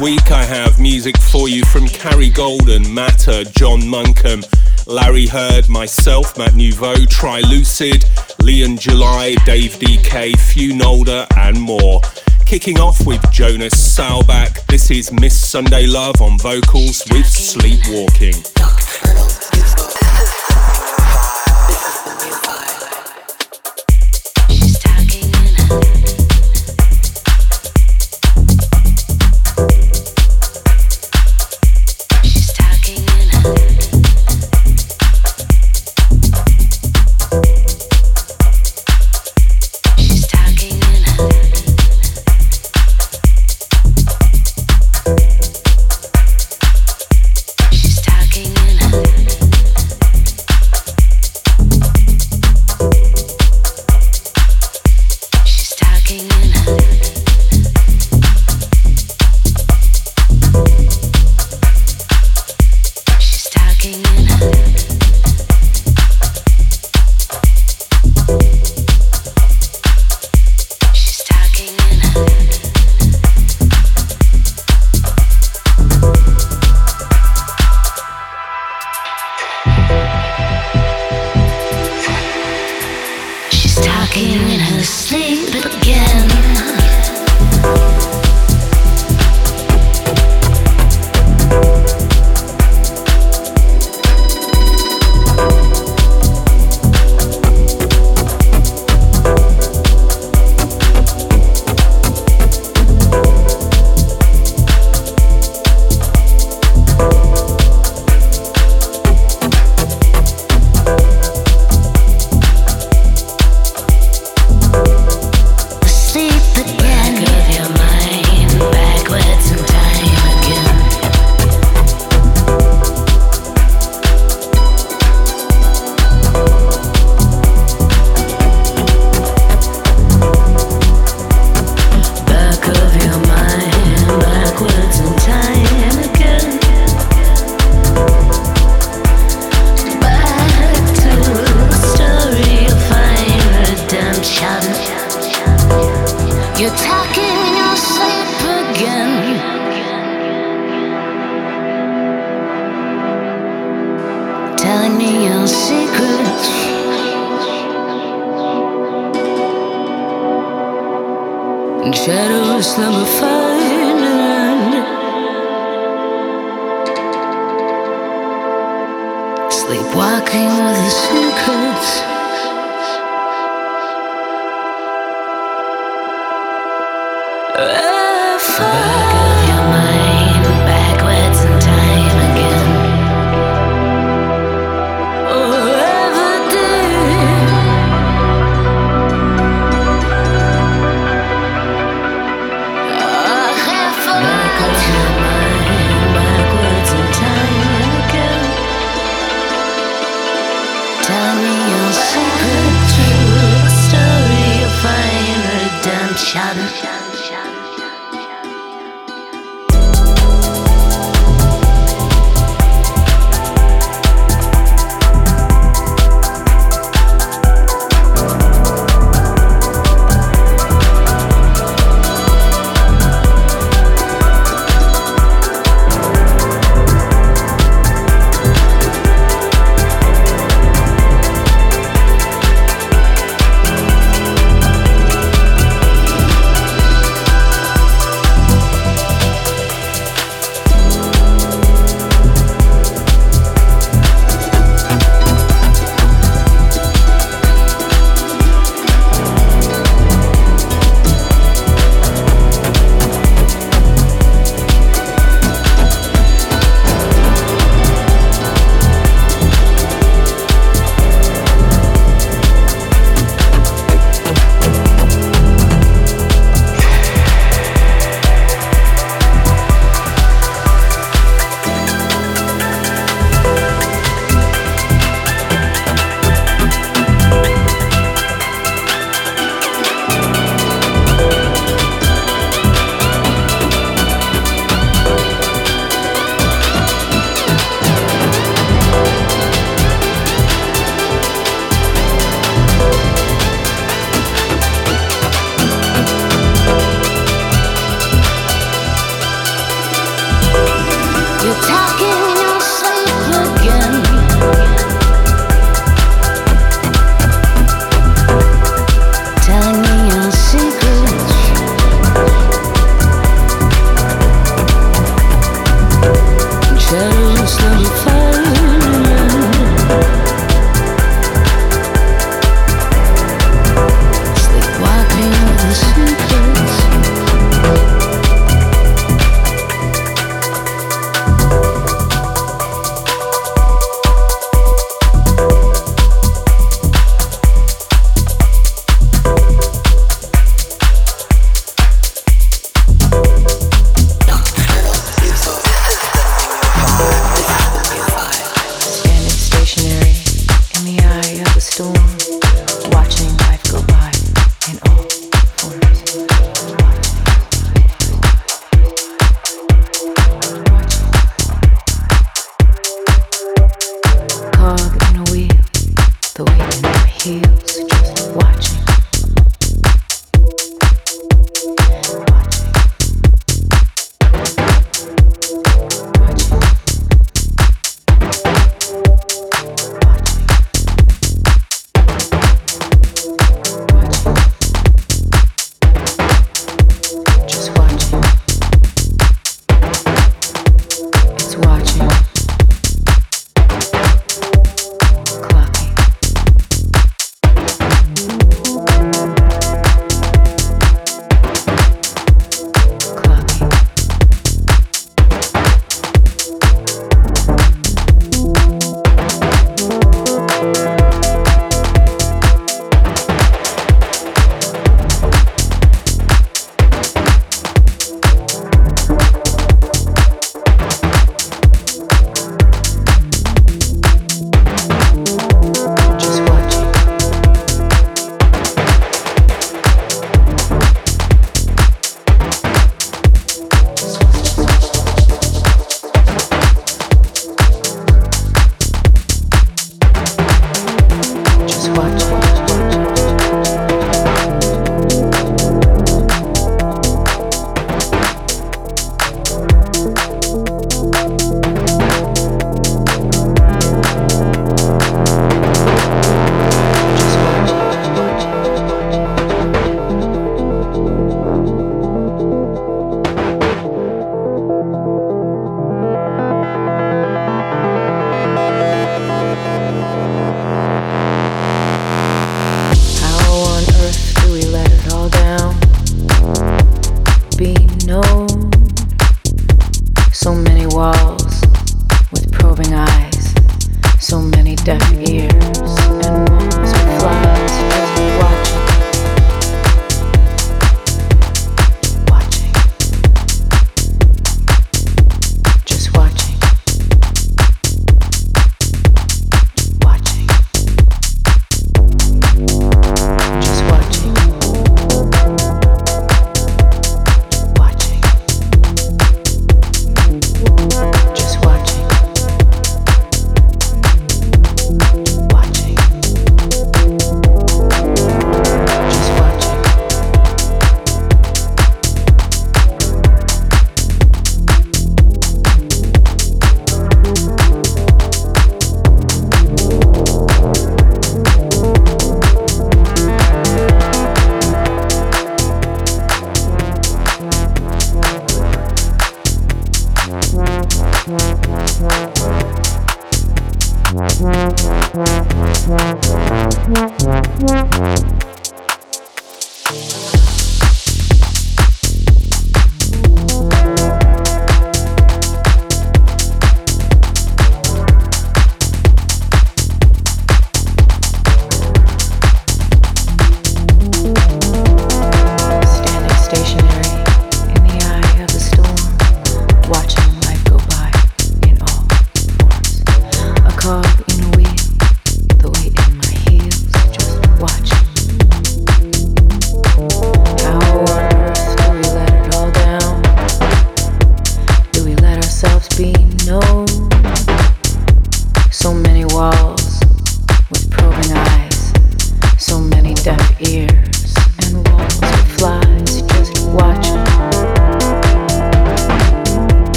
week I have music for you from Carrie Golden, Matter, John Munkham, Larry Heard, myself, Matt Nouveau, Trilucid, Leon July, Dave DK, Few Nolder, and more. Kicking off with Jonas Saalbach, this is Miss Sunday Love on vocals with Sleepwalking.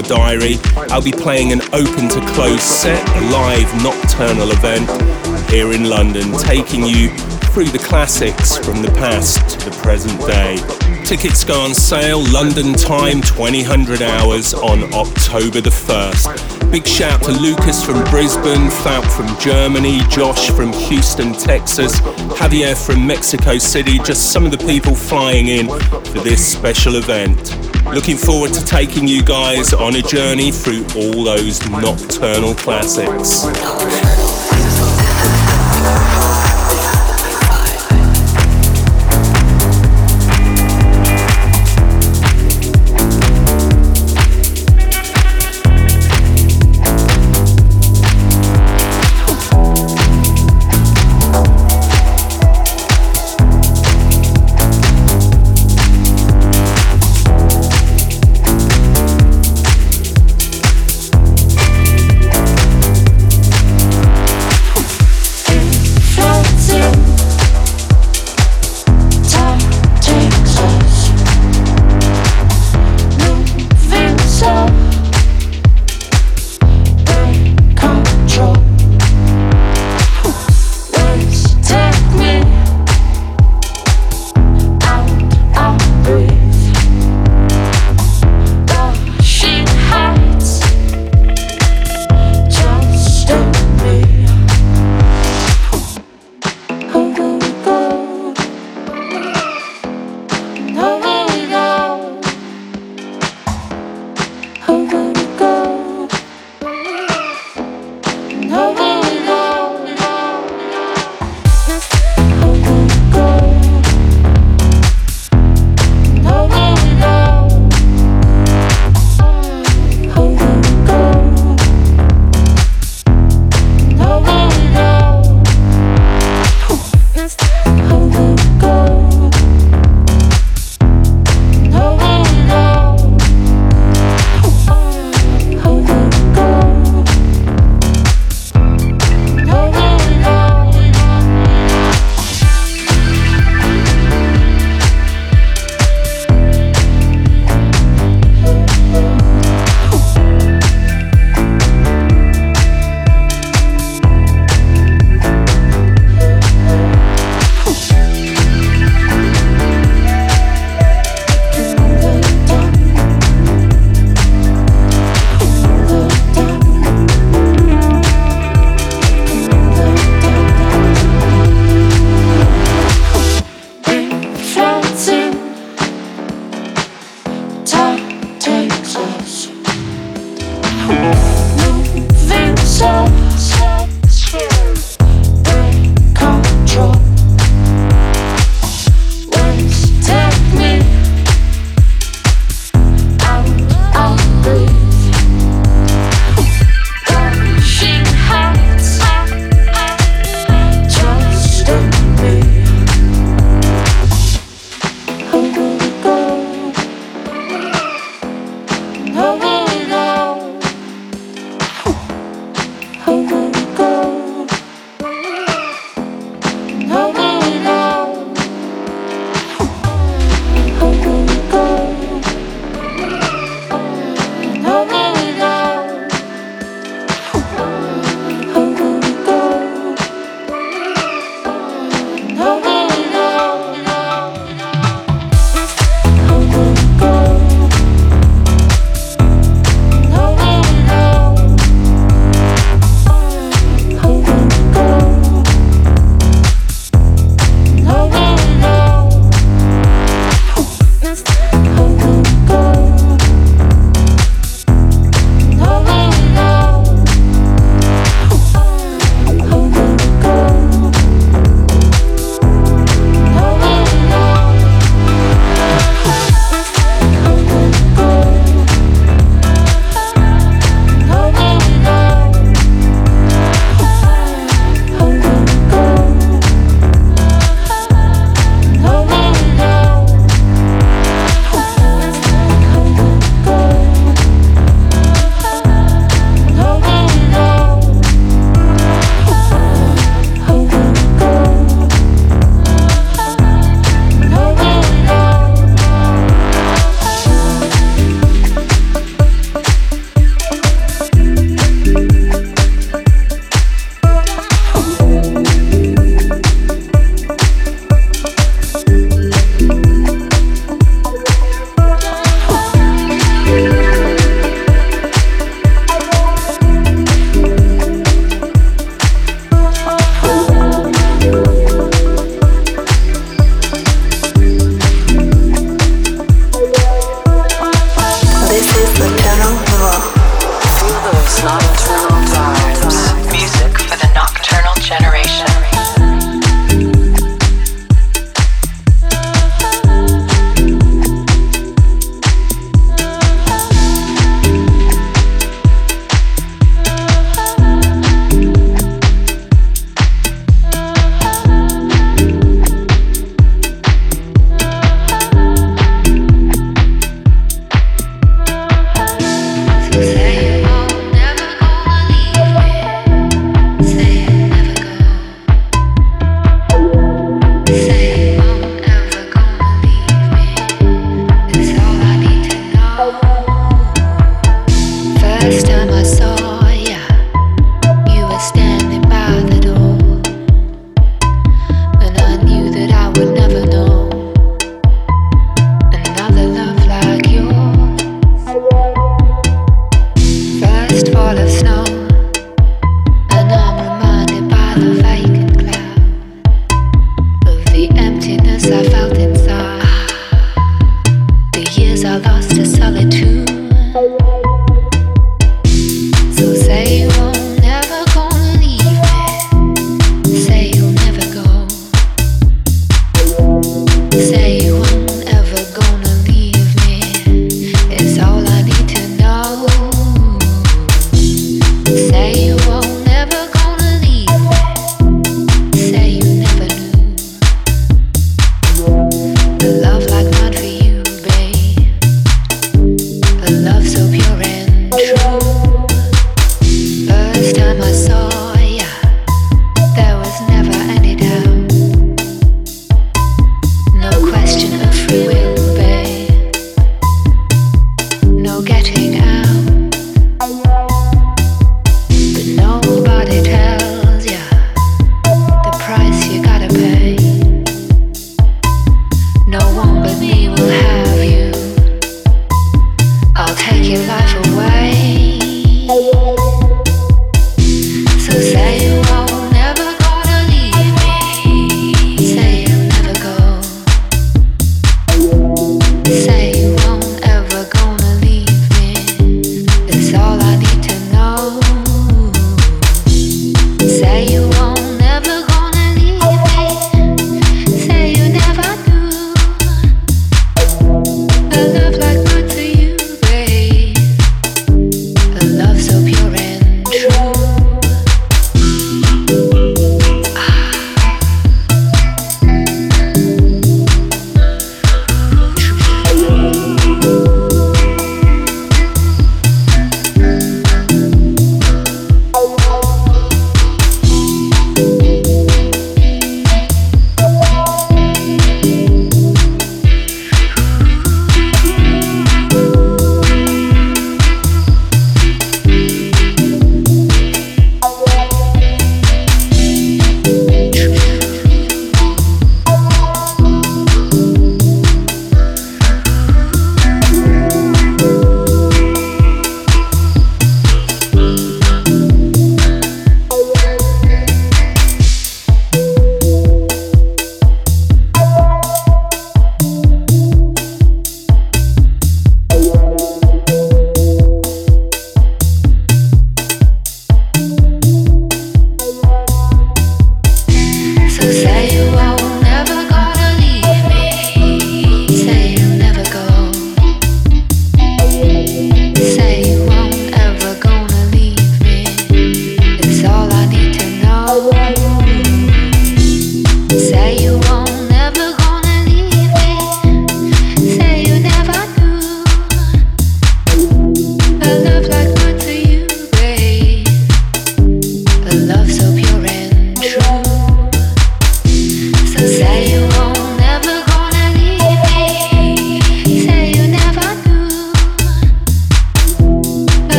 Your diary. I'll be playing an open to close set, a live nocturnal event here in London, taking you through the classics from the past to the present day. Tickets go on sale London time 2000 hours on October the 1st. Big shout to Lucas from Brisbane, Falk from Germany, Josh from Houston, Texas, Javier from Mexico City, just some of the people flying in for this special event. Looking forward to taking you guys on a journey through all those nocturnal classics.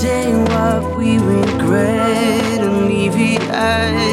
Take what we regret and leave it at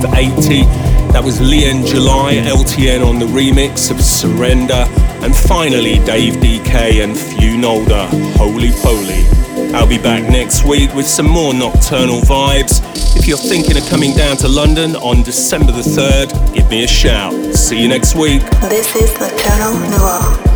580. That was Lian July, LTN on the remix of Surrender. And finally, Dave DK and Funolder, Holy Poly. I'll be back next week with some more nocturnal vibes. If you're thinking of coming down to London on December the 3rd, give me a shout. See you next week. This is Nocturnal Noir.